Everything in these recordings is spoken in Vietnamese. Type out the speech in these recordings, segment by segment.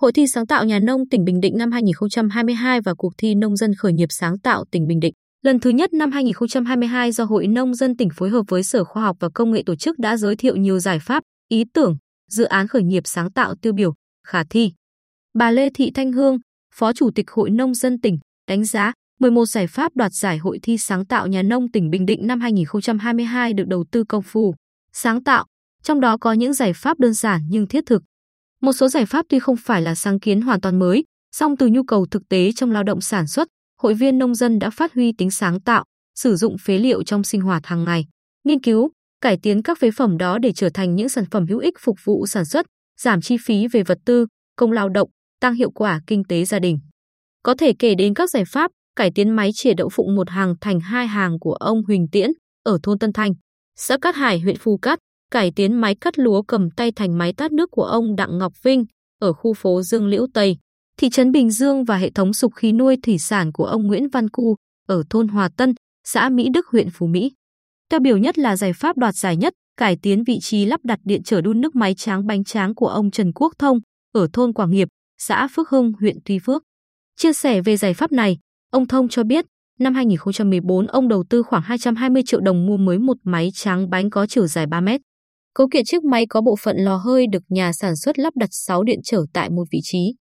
Hội thi sáng tạo nhà nông tỉnh Bình Định năm 2022 và cuộc thi nông dân khởi nghiệp sáng tạo tỉnh Bình Định. Lần thứ nhất năm 2022 do Hội Nông dân tỉnh phối hợp với Sở Khoa học và Công nghệ tổ chức đã giới thiệu nhiều giải pháp, ý tưởng, dự án khởi nghiệp sáng tạo tiêu biểu, khả thi. Bà Lê Thị Thanh Hương, Phó Chủ tịch Hội Nông dân tỉnh, đánh giá 11 giải pháp đoạt giải Hội thi sáng tạo nhà nông tỉnh Bình Định năm 2022 được đầu tư công phu, sáng tạo, trong đó có những giải pháp đơn giản nhưng thiết thực. Một số giải pháp tuy không phải là sáng kiến hoàn toàn mới, song từ nhu cầu thực tế trong lao động sản xuất, hội viên nông dân đã phát huy tính sáng tạo, sử dụng phế liệu trong sinh hoạt hàng ngày, nghiên cứu, cải tiến các phế phẩm đó để trở thành những sản phẩm hữu ích phục vụ sản xuất, giảm chi phí về vật tư, công lao động, tăng hiệu quả kinh tế gia đình. Có thể kể đến các giải pháp cải tiến máy chĩa đậu phụng một hàng thành hai hàng của ông Huỳnh Tiễn ở thôn Tân Thanh, xã Cát Hải, huyện Phù Cát, cải tiến máy cắt lúa cầm tay thành máy tát nước của ông Đặng Ngọc Vinh ở khu phố Dương Liễu Tây, thị trấn Bình Dương và hệ thống sục khí nuôi thủy sản của ông Nguyễn Văn Cu ở thôn Hòa Tân, xã Mỹ Đức, huyện Phú Mỹ. Tiêu biểu nhất là giải pháp đoạt giải nhất, cải tiến vị trí lắp đặt điện trở đun nước máy tráng bánh tráng của ông Trần Quốc Thông ở thôn Quảng Nghiệp, xã Phước Hưng, huyện Tuy Phước. Chia sẻ về giải pháp này, ông Thông cho biết, năm 2014 ông đầu tư khoảng 220 triệu đồng mua mới một máy tráng bánh có chiều dài 3 mét. Cấu kiện chiếc máy có bộ phận lò hơi được nhà sản xuất lắp đặt 6 điện trở tại một vị trí.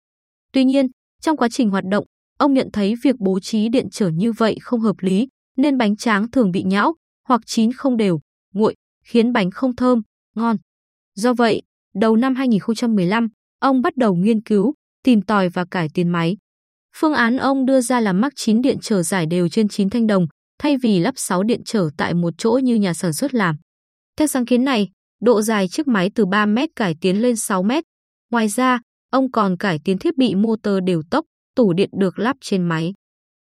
Tuy nhiên, trong quá trình hoạt động, ông nhận thấy việc bố trí điện trở như vậy không hợp lý, nên bánh tráng thường bị nhão hoặc chín không đều, nguội, khiến bánh không thơm, ngon. Do vậy, đầu năm 2015, ông bắt đầu nghiên cứu, tìm tòi và cải tiến máy. Phương án ông đưa ra là mắc 9 điện trở giải đều trên 9 thanh đồng, thay vì lắp 6 điện trở tại một chỗ như nhà sản xuất làm. Theo sáng kiến này, độ dài chiếc máy từ 3 mét cải tiến lên 6 mét. Ngoài ra, ông còn cải tiến thiết bị motor đều tốc, tủ điện được lắp trên máy.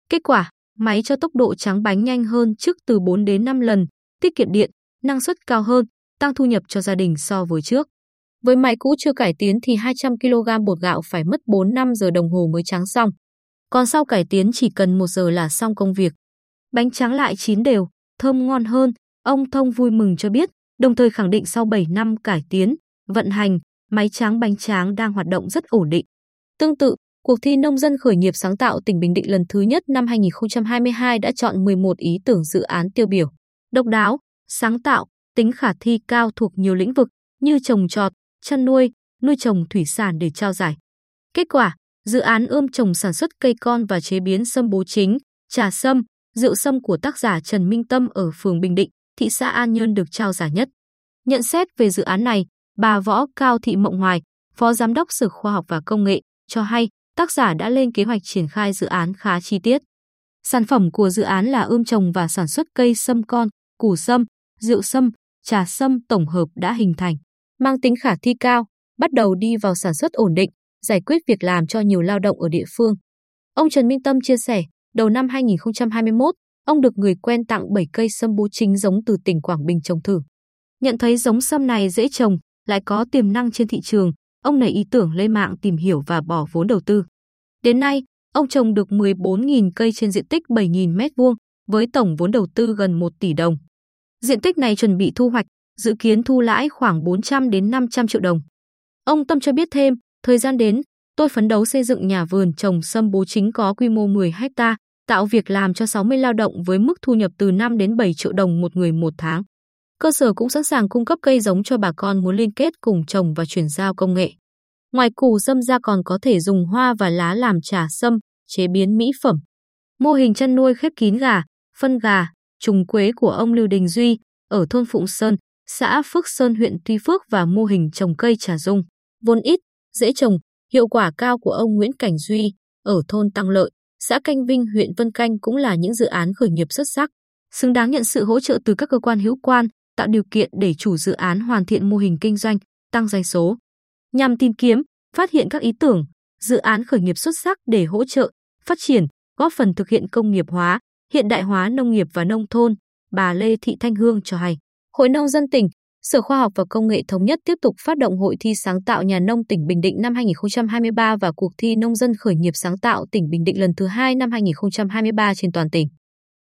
Kết quả, máy cho tốc độ trắng bánh nhanh hơn trước từ 4 đến 5 lần, tiết kiệm điện, năng suất cao hơn, tăng thu nhập cho gia đình so với trước. Với máy cũ chưa cải tiến thì 200 kg bột gạo phải mất 4 năm giờ đồng hồ mới trắng xong. Còn sau cải tiến chỉ cần 1 giờ là xong công việc. Bánh trắng lại chín đều, thơm ngon hơn, ông Thông vui mừng cho biết, đồng thời khẳng định sau 7 năm cải tiến, vận hành, máy tráng bánh tráng đang hoạt động rất ổn định. Tương tự, cuộc thi nông dân khởi nghiệp sáng tạo tỉnh Bình Định lần thứ nhất năm 2022 đã chọn 11 ý tưởng dự án tiêu biểu, độc đáo, sáng tạo, tính khả thi cao thuộc nhiều lĩnh vực như trồng trọt, chăn nuôi, nuôi trồng thủy sản để trao giải. Kết quả, dự án ươm trồng sản xuất cây con và chế biến sâm bố chính, trà sâm, rượu sâm của tác giả Trần Minh Tâm ở phường Bình Định, thị xã An Nhơn được trao giải nhất. Nhận xét về dự án này, bà Võ Cao Thị Mộng Hoài, Phó Giám đốc Sở Khoa học và Công nghệ, cho hay tác giả đã lên kế hoạch triển khai dự án khá chi tiết. Sản phẩm của dự án là ươm trồng và sản xuất cây sâm con, củ sâm, rượu sâm, trà sâm tổng hợp đã hình thành, mang tính khả thi cao, bắt đầu đi vào sản xuất ổn định, giải quyết việc làm cho nhiều lao động ở địa phương. Ông Trần Minh Tâm chia sẻ, đầu năm 2021, ông được người quen tặng 7 cây sâm bú chính giống từ tỉnh Quảng Bình trồng thử. Nhận thấy giống sâm này dễ trồng, lại có tiềm năng trên thị trường, ông nảy ý tưởng lên mạng tìm hiểu và bỏ vốn đầu tư. Đến nay, ông trồng được 14.000 cây trên diện tích 7.000 m2 với tổng vốn đầu tư gần 1 tỷ đồng. Diện tích này chuẩn bị thu hoạch, dự kiến thu lãi khoảng 400 đến 500 triệu đồng. Ông Tâm cho biết thêm, thời gian đến, tôi phấn đấu xây dựng nhà vườn trồng sâm bố chính có quy mô 10 ha, tạo việc làm cho 60 lao động với mức thu nhập từ 5 đến 7 triệu đồng một người một tháng. Cơ sở cũng sẵn sàng cung cấp cây giống cho bà con muốn liên kết cùng trồng và chuyển giao công nghệ. Ngoài củ sâm ra còn có thể dùng hoa và lá làm trà sâm, chế biến mỹ phẩm. Mô hình chăn nuôi khép kín gà, phân gà, trùng quế của ông Lưu Đình Duy ở thôn Phụng Sơn, xã Phước Sơn huyện Tuy Phước và mô hình trồng cây trà dung, vốn ít, dễ trồng, hiệu quả cao của ông Nguyễn Cảnh Duy ở thôn Tăng Lợi, xã Canh Vinh huyện Vân Canh cũng là những dự án khởi nghiệp xuất sắc, xứng đáng nhận sự hỗ trợ từ các cơ quan hữu quan, tạo điều kiện để chủ dự án hoàn thiện mô hình kinh doanh, tăng doanh số. Nhằm tìm kiếm, phát hiện các ý tưởng, dự án khởi nghiệp xuất sắc để hỗ trợ, phát triển, góp phần thực hiện công nghiệp hóa, hiện đại hóa nông nghiệp và nông thôn, bà Lê Thị Thanh Hương cho hay. Hội nông dân tỉnh, Sở Khoa học và Công nghệ Thống nhất tiếp tục phát động Hội thi sáng tạo nhà nông tỉnh Bình Định năm 2023 và cuộc thi nông dân khởi nghiệp sáng tạo tỉnh Bình Định lần thứ hai năm 2023 trên toàn tỉnh.